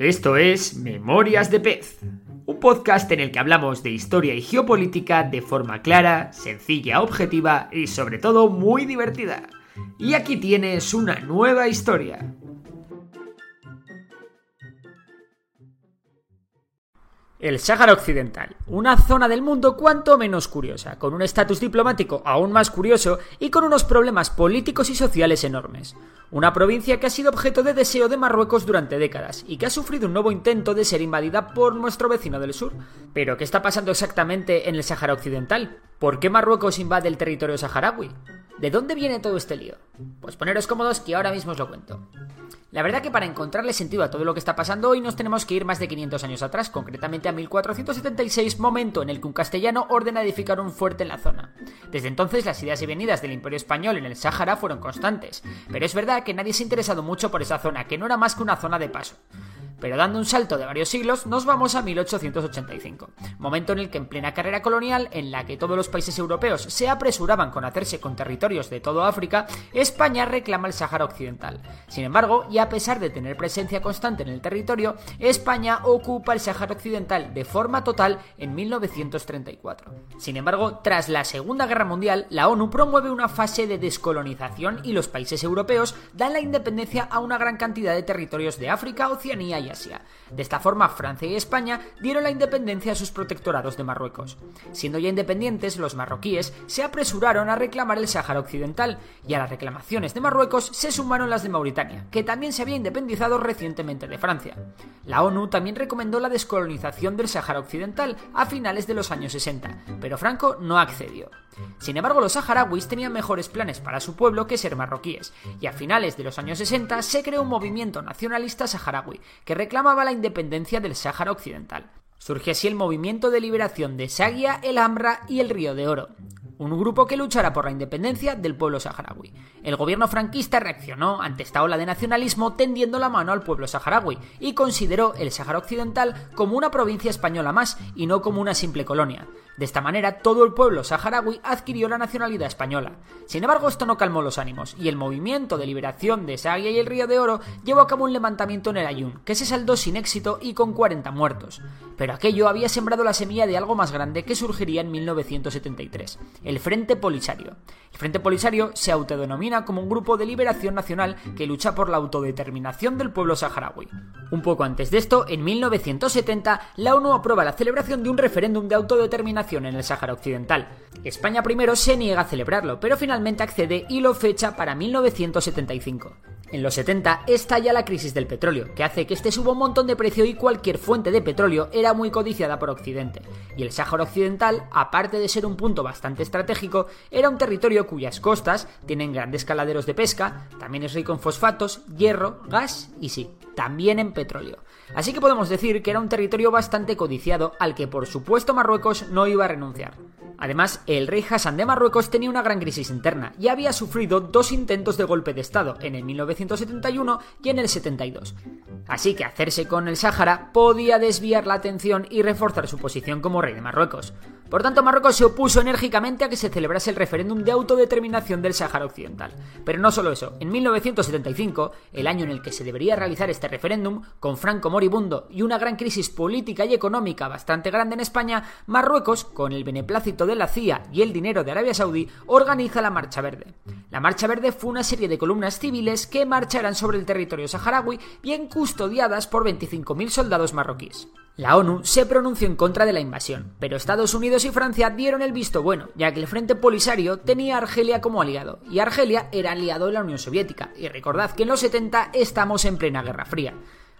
Esto es Memorias de Pez, un podcast en el que hablamos de historia y geopolítica de forma clara, sencilla, objetiva y sobre todo muy divertida. Y aquí tienes una nueva historia. El Sáhara Occidental, una zona del mundo cuanto menos curiosa, con un estatus diplomático aún más curioso y con unos problemas políticos y sociales enormes. Una provincia que ha sido objeto de deseo de Marruecos durante décadas y que ha sufrido un nuevo intento de ser invadida por nuestro vecino del sur. Pero, ¿qué está pasando exactamente en el Sáhara Occidental? ¿Por qué Marruecos invade el territorio saharaui? ¿De dónde viene todo este lío? Pues poneros cómodos que ahora mismo os lo cuento. La verdad que para encontrarle sentido a todo lo que está pasando hoy nos tenemos que ir más de 500 años atrás, concretamente a 1476, momento en el que un castellano ordena edificar un fuerte en la zona. Desde entonces las ideas y venidas del Imperio Español en el Sáhara fueron constantes, pero es verdad que nadie se ha interesado mucho por esa zona, que no era más que una zona de paso. Pero dando un salto de varios siglos, nos vamos a 1885, momento en el que en plena carrera colonial, en la que todos los países europeos se apresuraban con hacerse con territorios de todo África, España reclama el Sáhara Occidental. Sin embargo, y a pesar de tener presencia constante en el territorio, España ocupa el Sáhara Occidental de forma total en 1934. Sin embargo, tras la Segunda Guerra Mundial, la ONU promueve una fase de descolonización y los países europeos dan la independencia a una gran cantidad de territorios de África, Oceanía y Asia. De esta forma, Francia y España dieron la independencia a sus protectorados de Marruecos. Siendo ya independientes, los marroquíes se apresuraron a reclamar el Sáhara Occidental, y a las reclamaciones de Marruecos se sumaron las de Mauritania, que también se había independizado recientemente de Francia. La ONU también recomendó la descolonización del Sáhara Occidental a finales de los años 60, pero Franco no accedió. Sin embargo, los saharauis tenían mejores planes para su pueblo que ser marroquíes, y a finales de los años 60 se creó un movimiento nacionalista saharaui que reclamaba la independencia del Sáhara Occidental. Surge así el movimiento de liberación de Sagia, el Ambra y el Río de Oro, un grupo que luchará por la independencia del pueblo saharaui. El gobierno franquista reaccionó ante esta ola de nacionalismo tendiendo la mano al pueblo saharaui y consideró el Sáhara Occidental como una provincia española más y no como una simple colonia. De esta manera, todo el pueblo saharaui adquirió la nacionalidad española. Sin embargo, esto no calmó los ánimos, y el movimiento de liberación de Sagia y el Río de Oro llevó a cabo un levantamiento en el Ayun, que se saldó sin éxito y con 40 muertos. Pero aquello había sembrado la semilla de algo más grande que surgiría en 1973, el Frente Polisario. El Frente Polisario se autodenomina como un grupo de liberación nacional que lucha por la autodeterminación del pueblo saharaui. Un poco antes de esto, en 1970, la ONU aprueba la celebración de un referéndum de autodeterminación en el Sáhara Occidental. España primero se niega a celebrarlo, pero finalmente accede y lo fecha para 1975. En los 70 estalla la crisis del petróleo, que hace que este suba un montón de precio y cualquier fuente de petróleo era muy codiciada por Occidente. Y el Sáhara Occidental, aparte de ser un punto bastante estratégico, era un territorio cuyas costas tienen grandes caladeros de pesca, también es rico en fosfatos, hierro, gas y sí, también en petróleo. Así que podemos decir que era un territorio bastante codiciado al que por supuesto Marruecos no iba a renunciar. Además, el rey Hassan de Marruecos tenía una gran crisis interna y había sufrido dos intentos de golpe de Estado, en el 1971 y en el 72. Así que hacerse con el Sáhara podía desviar la atención y reforzar su posición como rey de Marruecos. Por tanto, Marruecos se opuso enérgicamente a que se celebrase el referéndum de autodeterminación del Sáhara Occidental. Pero no solo eso, en 1975, el año en el que se debería realizar este referéndum, con Franco moribundo y una gran crisis política y económica bastante grande en España, Marruecos, con el beneplácito de la CIA y el dinero de Arabia Saudí, organiza la Marcha Verde. La Marcha Verde fue una serie de columnas civiles que marcharán sobre el territorio saharaui, bien custodiadas por 25.000 soldados marroquíes. La ONU se pronunció en contra de la invasión, pero Estados Unidos y Francia dieron el visto bueno, ya que el Frente Polisario tenía a Argelia como aliado, y Argelia era aliado de la Unión Soviética, y recordad que en los 70 estamos en plena Guerra Fría.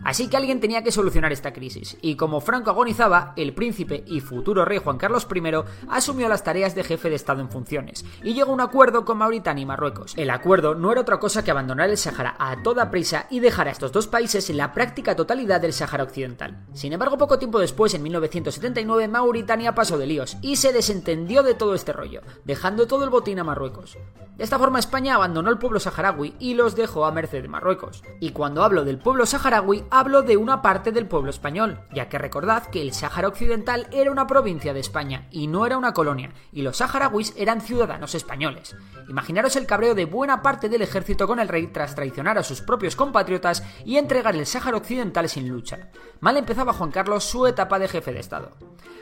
Así que alguien tenía que solucionar esta crisis, y como Franco agonizaba, el príncipe y futuro rey Juan Carlos I asumió las tareas de jefe de Estado en funciones, y llegó a un acuerdo con Mauritania y Marruecos. El acuerdo no era otra cosa que abandonar el Sáhara a toda prisa y dejar a estos dos países en la práctica totalidad del Sáhara Occidental. Sin embargo, poco tiempo después, en 1979, Mauritania pasó de líos y se desentendió de todo este rollo, dejando todo el botín a Marruecos. De esta forma España abandonó el pueblo saharaui y los dejó a merced de Marruecos. Y cuando hablo del pueblo saharaui, hablo de una parte del pueblo español, ya que recordad que el Sáhara Occidental era una provincia de España y no era una colonia, y los saharauis eran ciudadanos españoles. Imaginaros el cabreo de buena parte del ejército con el rey tras traicionar a sus propios compatriotas y entregar el Sáhara Occidental sin lucha. Mal empezaba Juan Carlos su etapa de jefe de Estado.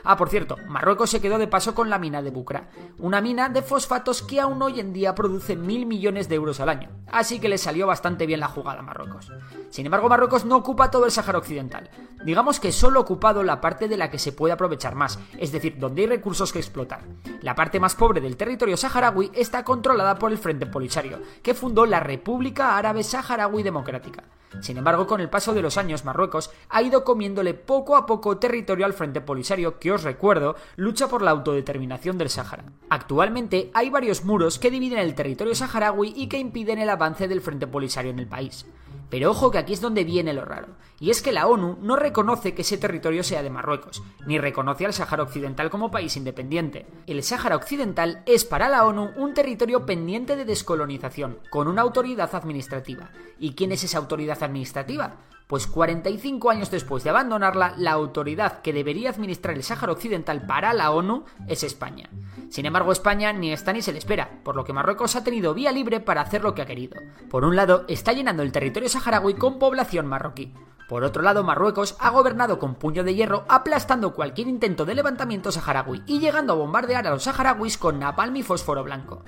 Ah, por cierto, Marruecos se quedó de paso con la mina de Bucra, una mina de fosfatos que aún hoy en día produce mil millones de euros al año, así que le salió bastante bien la jugada a Marruecos. Sin embargo, Marruecos no ocupa todo el Sáhara Occidental. Digamos que solo ha ocupado la parte de la que se puede aprovechar más, es decir, donde hay recursos que explotar. La parte más pobre del territorio saharaui está controlada por el Frente Polisario, que fundó la República Árabe Saharaui Democrática. Sin embargo, con el paso de los años, Marruecos ha ido comiéndole poco a poco territorio al Frente Polisario, que os recuerdo, lucha por la autodeterminación del Sáhara. Actualmente hay varios muros que dividen el territorio saharaui y que impiden el avance del Frente Polisario en el país. Pero ojo que aquí es donde viene lo raro, y es que la ONU no reconoce que ese territorio sea de Marruecos, ni reconoce al Sáhara Occidental como país independiente. El Sáhara Occidental es para la ONU un territorio pendiente de descolonización, con una autoridad administrativa. ¿Y quién es esa autoridad administrativa? Pues 45 años después de abandonarla, la autoridad que debería administrar el Sáhara Occidental para la ONU es España. Sin embargo, España ni está ni se le espera, por lo que Marruecos ha tenido vía libre para hacer lo que ha querido. Por un lado, está llenando el territorio saharaui con población marroquí. Por otro lado, Marruecos ha gobernado con puño de hierro, aplastando cualquier intento de levantamiento saharaui y llegando a bombardear a los saharauis con napalm y fósforo blanco.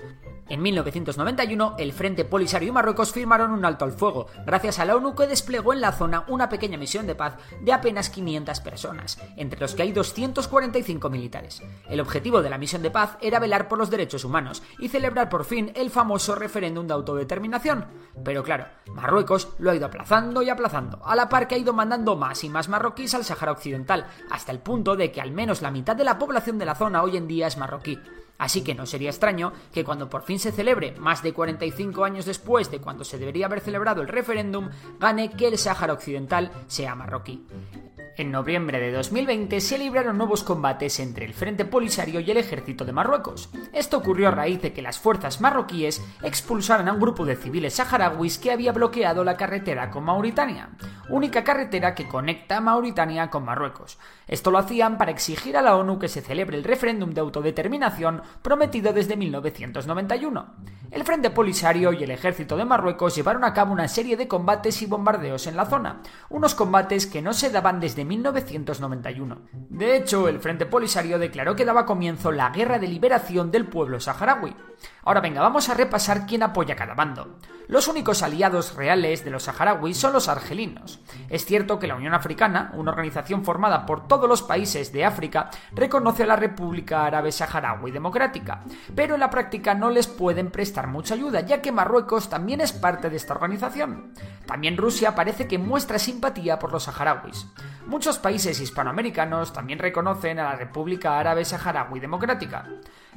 En 1991, el Frente Polisario y Marruecos firmaron un alto al fuego, gracias a la ONU que desplegó en la zona una pequeña misión de paz de apenas 500 personas, entre los que hay 245 militares. El objetivo de la misión de paz era velar por los derechos humanos y celebrar por fin el famoso referéndum de autodeterminación. Pero claro, Marruecos lo ha ido aplazando y aplazando, a la par que ha ido mandando más y más marroquíes al Sáhara Occidental, hasta el punto de que al menos la mitad de la población de la zona hoy en día es marroquí. Así que no sería extraño que cuando por fin se celebre, más de 45 años después de cuando se debería haber celebrado el referéndum, gane que el Sáhara Occidental sea marroquí. En noviembre de 2020 se libraron nuevos combates entre el Frente Polisario y el ejército de Marruecos. Esto ocurrió a raíz de que las fuerzas marroquíes expulsaran a un grupo de civiles saharauis que había bloqueado la carretera con Mauritania, única carretera que conecta Mauritania con Marruecos. Esto lo hacían para exigir a la ONU que se celebre el referéndum de autodeterminación prometido desde 1991. El Frente Polisario y el ejército de Marruecos llevaron a cabo una serie de combates y bombardeos en la zona, unos combates que no se daban desde 1991. De hecho, el Frente Polisario declaró que daba comienzo la Guerra de Liberación del pueblo saharaui. Ahora venga, vamos a repasar quién apoya cada bando. Los únicos aliados reales de los saharauis son los argelinos. Es cierto que la Unión Africana, una organización formada por todos los países de África, reconoce a la República Árabe Saharaui Democrática, pero en la práctica no les pueden prestar mucha ayuda, ya que Marruecos también es parte de esta organización. También Rusia parece que muestra simpatía por los saharauis. Muchos países hispanoamericanos también reconocen a la República Árabe Saharaui Democrática.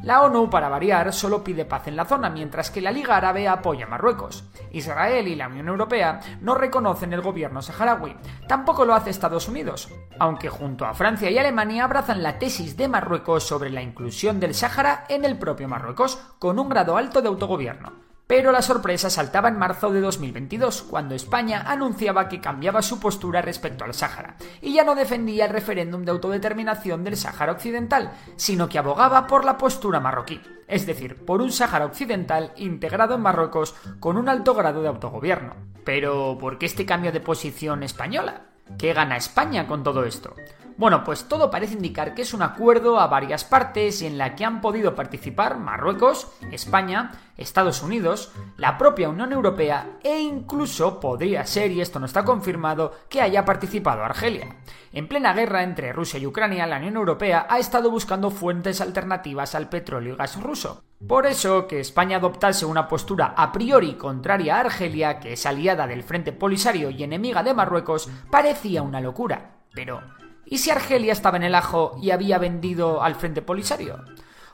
La ONU, para variar, solo pide paz en la zona, mientras que la Liga Árabe apoya a Marruecos. Israel y la Unión Europea no reconocen el gobierno saharaui. Tampoco lo hace Estados Unidos, aunque junto a Francia y Alemania abrazan la tesis de Marruecos sobre la inclusión del Sáhara en el propio Marruecos, con un grado alto de autogobierno. Pero la sorpresa saltaba en marzo de 2022, cuando España anunciaba que cambiaba su postura respecto al Sáhara, y ya no defendía el referéndum de autodeterminación del Sáhara Occidental, sino que abogaba por la postura marroquí, es decir, por un Sáhara Occidental integrado en Marruecos con un alto grado de autogobierno. Pero, ¿por qué este cambio de posición española? ¿Qué gana España con todo esto? Bueno, pues todo parece indicar que es un acuerdo a varias partes en la que han podido participar Marruecos, España, Estados Unidos, la propia Unión Europea e incluso podría ser, y esto no está confirmado, que haya participado Argelia. En plena guerra entre Rusia y Ucrania, la Unión Europea ha estado buscando fuentes alternativas al petróleo y gas ruso. Por eso que España adoptase una postura a priori contraria a Argelia, que es aliada del Frente Polisario y enemiga de Marruecos, parecía una locura. Pero, ¿Y si Argelia estaba en el ajo y había vendido al Frente Polisario?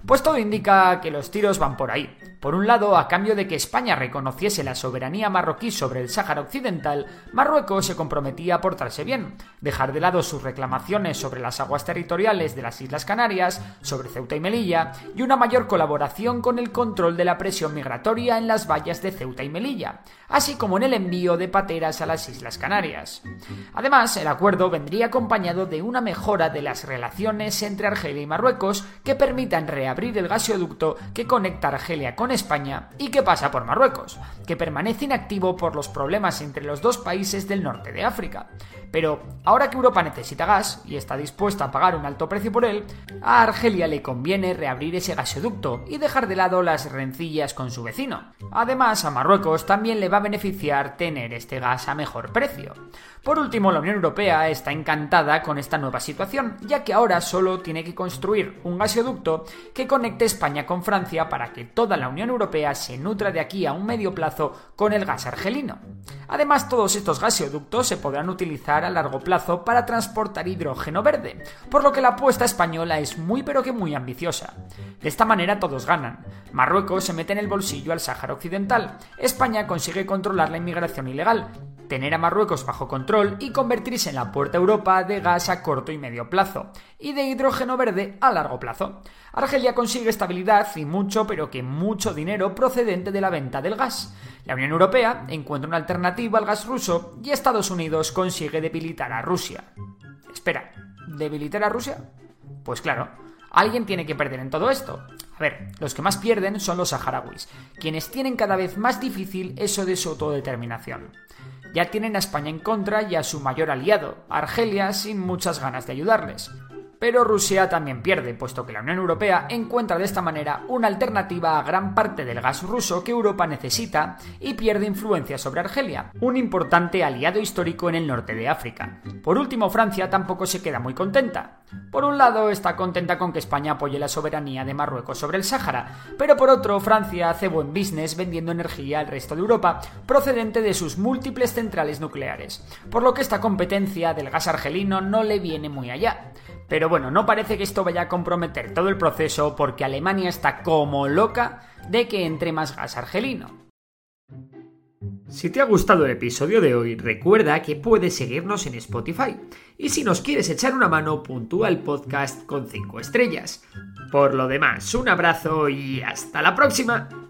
Pues todo indica que los tiros van por ahí. Por un lado, a cambio de que España reconociese la soberanía marroquí sobre el Sáhara Occidental, Marruecos se comprometía a portarse bien, dejar de lado sus reclamaciones sobre las aguas territoriales de las Islas Canarias, sobre Ceuta y Melilla, y una mayor colaboración con el control de la presión migratoria en las vallas de Ceuta y Melilla, así como en el envío de pateras a las Islas Canarias. Además, el acuerdo vendría acompañado de una mejora de las relaciones entre Argelia y Marruecos que permitan reabrir el gasoducto que conecta Argelia con España y que pasa por Marruecos, que permanece inactivo por los problemas entre los dos países del norte de África. Pero ahora que Europa necesita gas y está dispuesta a pagar un alto precio por él, a Argelia le conviene reabrir ese gasoducto y dejar de lado las rencillas con su vecino. Además, a Marruecos también le va a beneficiar tener este gas a mejor precio. Por último, la Unión Europea está encantada con esta nueva situación, ya que ahora solo tiene que construir un gasoducto que conecte España con Francia para que toda la Unión Europea se nutra de aquí a un medio plazo con el gas argelino. Además, todos estos gasoductos se podrán utilizar a largo plazo para transportar hidrógeno verde, por lo que la apuesta española es muy pero que muy ambiciosa. De esta manera todos ganan. Marruecos se mete en el bolsillo al Sáhara Occidental, España consigue controlar la inmigración ilegal, tener a Marruecos bajo control y convertirse en la puerta Europa de gas a corto y medio plazo, y de hidrógeno verde a largo plazo. Argelia consigue estabilidad y mucho, pero que mucho dinero procedente de la venta del gas. La Unión Europea encuentra una alternativa al gas ruso y Estados Unidos consigue debilitar a Rusia. Espera, ¿debilitar a Rusia? Pues claro, alguien tiene que perder en todo esto. A ver, los que más pierden son los saharauis, quienes tienen cada vez más difícil eso de su autodeterminación ya tienen a España en contra y a su mayor aliado, Argelia, sin muchas ganas de ayudarles. Pero Rusia también pierde, puesto que la Unión Europea encuentra de esta manera una alternativa a gran parte del gas ruso que Europa necesita y pierde influencia sobre Argelia, un importante aliado histórico en el norte de África. Por último, Francia tampoco se queda muy contenta. Por un lado, está contenta con que España apoye la soberanía de Marruecos sobre el Sáhara, pero por otro, Francia hace buen business vendiendo energía al resto de Europa procedente de sus múltiples centrales nucleares, por lo que esta competencia del gas argelino no le viene muy allá. Pero bueno, no parece que esto vaya a comprometer todo el proceso porque Alemania está como loca de que entre más gas argelino. Si te ha gustado el episodio de hoy, recuerda que puedes seguirnos en Spotify. Y si nos quieres echar una mano, puntúa el podcast con 5 estrellas. Por lo demás, un abrazo y hasta la próxima.